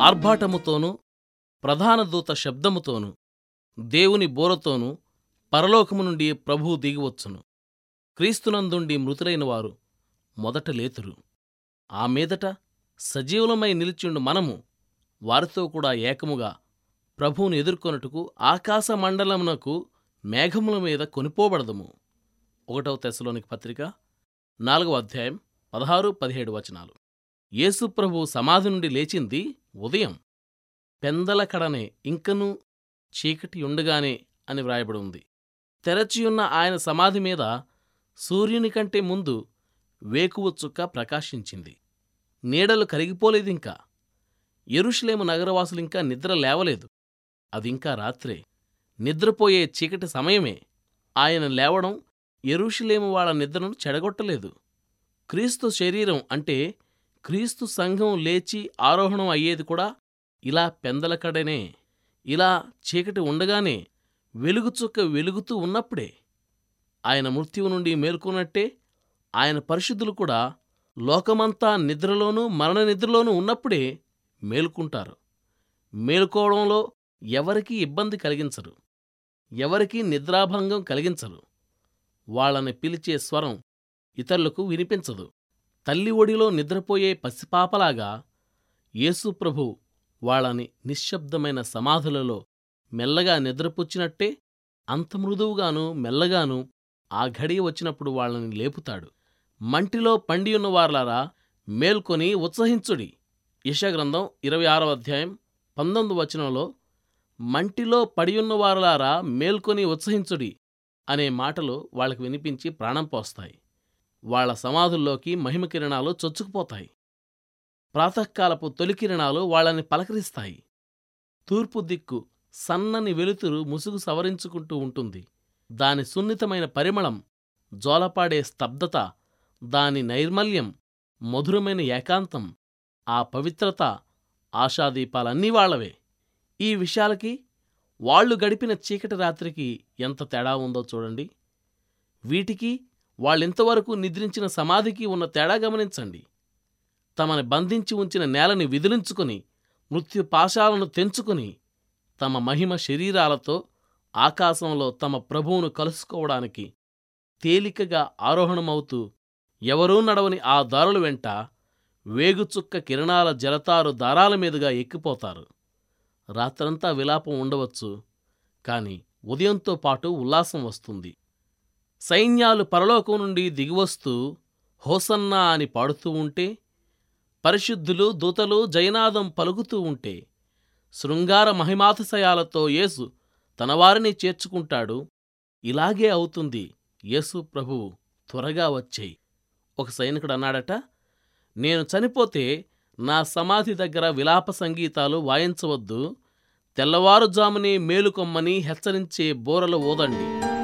ఆర్భాటముతోనూ ప్రధాన దూత శబ్దముతోనూ దేవుని బోరతోనూ పరలోకము నుండి ప్రభువు దిగివచ్చును. క్రీస్తునందుండి మృతులైన వారు మొదట లేతురు. ఆ మీదట సజీవులమై నిలిచిండు మనము వారితో కూడా ఏకముగా ప్రభువును ఎదుర్కొనుటకు ఆకాశ మండలమునకు మేఘముల మీద కొనిపోబడదము. ఒకటవ తెశలోనికి పత్రిక నాలుగవ అధ్యాయం పదహారు పదిహేడు వచనాలు. యేసుప్రభు సమాధి నుండి లేచింది ఉదయం పెందల కడనే ఇంకనూ చీకటి ఉండగానే అని వ్రాయబడి ఉంది తెరచియున్న ఆయన సమాధి మీద సూర్యుని కంటే ముందు వేకువ చుక్క ప్రకాశించింది. నీడలు కరిగిపోలేదింకా. ఎరుషులేము నగరవాసులింకా నిద్ర లేవలేదు. అదింకా రాత్రే. నిద్రపోయే చీకటి సమయమే. ఆయన లేవడం ఎరుషులేము వాళ్ళ నిద్రను చెడగొట్టలేదు. క్రీస్తు శరీరం అంటే క్రీస్తు సంఘం లేచి ఆరోహణం అయ్యేది కూడా ఇలా పెందలకడనే ఇలా చీకటి ఉండగానే వెలుగుచుక్క వెలుగుతూ ఉన్నప్పుడే. ఆయన మృత్యువు నుండి మేల్కొన్నట్టే ఆయన పరిశుద్ధులు కూడా లోకమంతా నిద్రలోనూ మరణ నిద్రలోనూ ఉన్నప్పుడే మేల్కుంటారు. మేలుకోవడంలో ఎవరికీ ఇబ్బంది కలిగించరు. ఎవరికీ నిద్రాభంగం కలిగించరు. వాళ్ళని పిలిచే స్వరం ఇతరులకు వినిపించదు. తల్లి ఒడిలో నిద్రపోయే పసిపాపలాగా యేసుప్రభు వాళ్ళని నిశ్శబ్దమైన సమాధులలో మెల్లగా నిద్రపుచ్చినట్టే అంత మృదువుగాను మెల్లగాను ఆ ఘడియ వచ్చినప్పుడు వాళ్ళని లేపుతాడు. మంటిలో పండియున్నవార్లారా మేల్కొని ఉత్సహించుడి. యశగ్రంథం ఇరవై ఆరవ అధ్యాయం పంతొమ్మిది వచనంలో మంటిలో పడియున్నవారులారా మేల్కొని ఉత్సహించుడి అనే మాటలు వాళ్ళకి వినిపించి ప్రాణం పోస్తాయి. వాళ్ళ సమాధుల్లోకి మహిమ కిరణాలు చొచ్చుకుపోతాయి. ప్రాతకాలపు తొలి కిరణాలు వాళ్ళని పలకరిస్తాయి. తూర్పు దిక్కు సన్నని వెలుతురు ముసుగు సవరించుకుంటూ ఉంటుంది. దాని సున్నితమైన పరిమళం జోలపాడే స్తబ్దత దాని నైర్మల్యం మధురమైన ఏకాంతం ఆ పవిత్రత ఆశాదీపాలన్నీ వాళ్ళవే ఈ విషయాలకి వాళ్ళు గడిపిన చీకటి రాత్రికి ఎంత తేడా ఉందో చూడండి. వీటికి వాళ్ళింతవరకు నిద్రించిన సమాధికి ఉన్న తేడా గమనించండి. తమని బంధించి ఉంచిన నేలని విదిలించుకుని మృత్యు పాశాలను తెంచుకుని తమ మహిమ శరీరాలతో ఆకాశంలో తమ ప్రభువును కలుసుకోవడానికి తేలికగా ఆరోహణమవుతూ ఎవరూ నడవని ఆ దారుల వెంట వేగుచుక్క కిరణాల జలతారు దారాల మీదుగా ఎక్కిపోతారు. రాత్రంతా విలాపం ఉండవచ్చు కాని ఉదయంతో పాటు ఉల్లాసం వస్తుంది. సైన్యాలు పరలోకం నుండి దిగివస్తూ హోసన్నా అని పాడుతూ ఉంటే పరిశుద్ధులు దూతలు జయనాదం పలుకుతూ ఉంటే శృంగార మహిమాతిశయాలతో యేసు తనవారిని చేర్చుకుంటాడు. ఇలాగే అవుతుంది. యేసు ప్రభువు త్వరగా వచ్చేయి. ఒక సైనికుడు అన్నాడట నేను చనిపోతే నా సమాధి దగ్గర విలాప సంగీతాలు వాయించవద్దు. తెల్లవారుజామునే మేలుకొమ్మని హెచ్చరించే బోరలు ఊదండి.